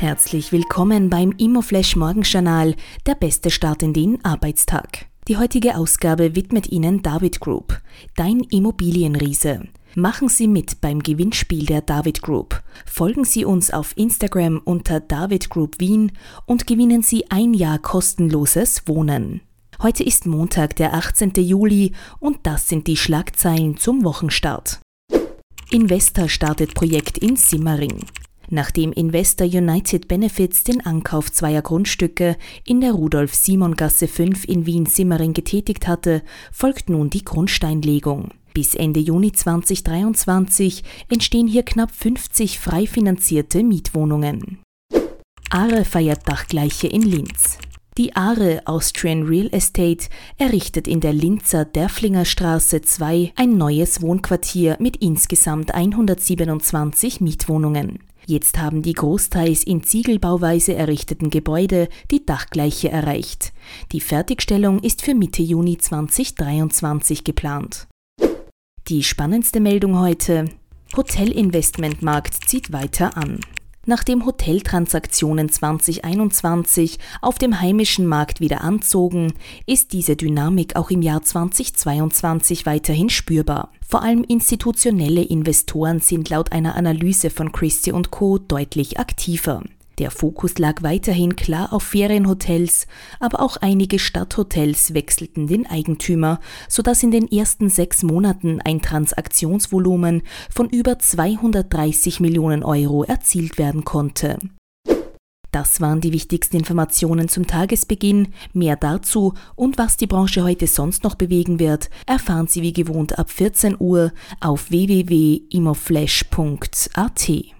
Herzlich willkommen beim Immoflash Morgenjournal, der beste Start in den Arbeitstag. Die heutige Ausgabe widmet Ihnen David Group, dein Immobilienriese. Machen Sie mit beim Gewinnspiel der David Group. Folgen Sie uns auf Instagram unter David Group Wien und gewinnen Sie ein Jahr kostenloses Wohnen. Heute ist Montag, der 18. Juli und das sind die Schlagzeilen zum Wochenstart. Investor startet Projekt in Simmering. Nachdem Investor United Benefits den Ankauf zweier Grundstücke in der Rudolf-Simon-Gasse 5 in Wien-Simmering getätigt hatte, folgt nun die Grundsteinlegung. Bis Ende Juni 2023 entstehen hier knapp 50 frei finanzierte Mietwohnungen. Aare feiert Dachgleiche in Linz. Die Aare Austrian Real Estate errichtet in der Linzer Derflinger Straße 2 ein neues Wohnquartier mit insgesamt 127 Mietwohnungen. Jetzt haben die großteils in Ziegelbauweise errichteten Gebäude die Dachgleiche erreicht. Die Fertigstellung ist für Mitte Juni 2023 geplant. Die spannendste Meldung heute. Hotelinvestmentmarkt zieht weiter an. Nachdem Hoteltransaktionen 2021 auf dem heimischen Markt wieder anzogen, ist diese Dynamik auch im Jahr 2022 weiterhin spürbar. Vor allem institutionelle Investoren sind laut einer Analyse von Christie Co. deutlich aktiver. Der Fokus lag weiterhin klar auf Ferienhotels, aber auch einige Stadthotels wechselten den Eigentümer, sodass in den ersten sechs Monaten ein Transaktionsvolumen von über 230 Millionen Euro erzielt werden konnte. Das waren die wichtigsten Informationen zum Tagesbeginn. Mehr dazu und was die Branche heute sonst noch bewegen wird, erfahren Sie wie gewohnt ab 14 Uhr auf www.imoflash.at.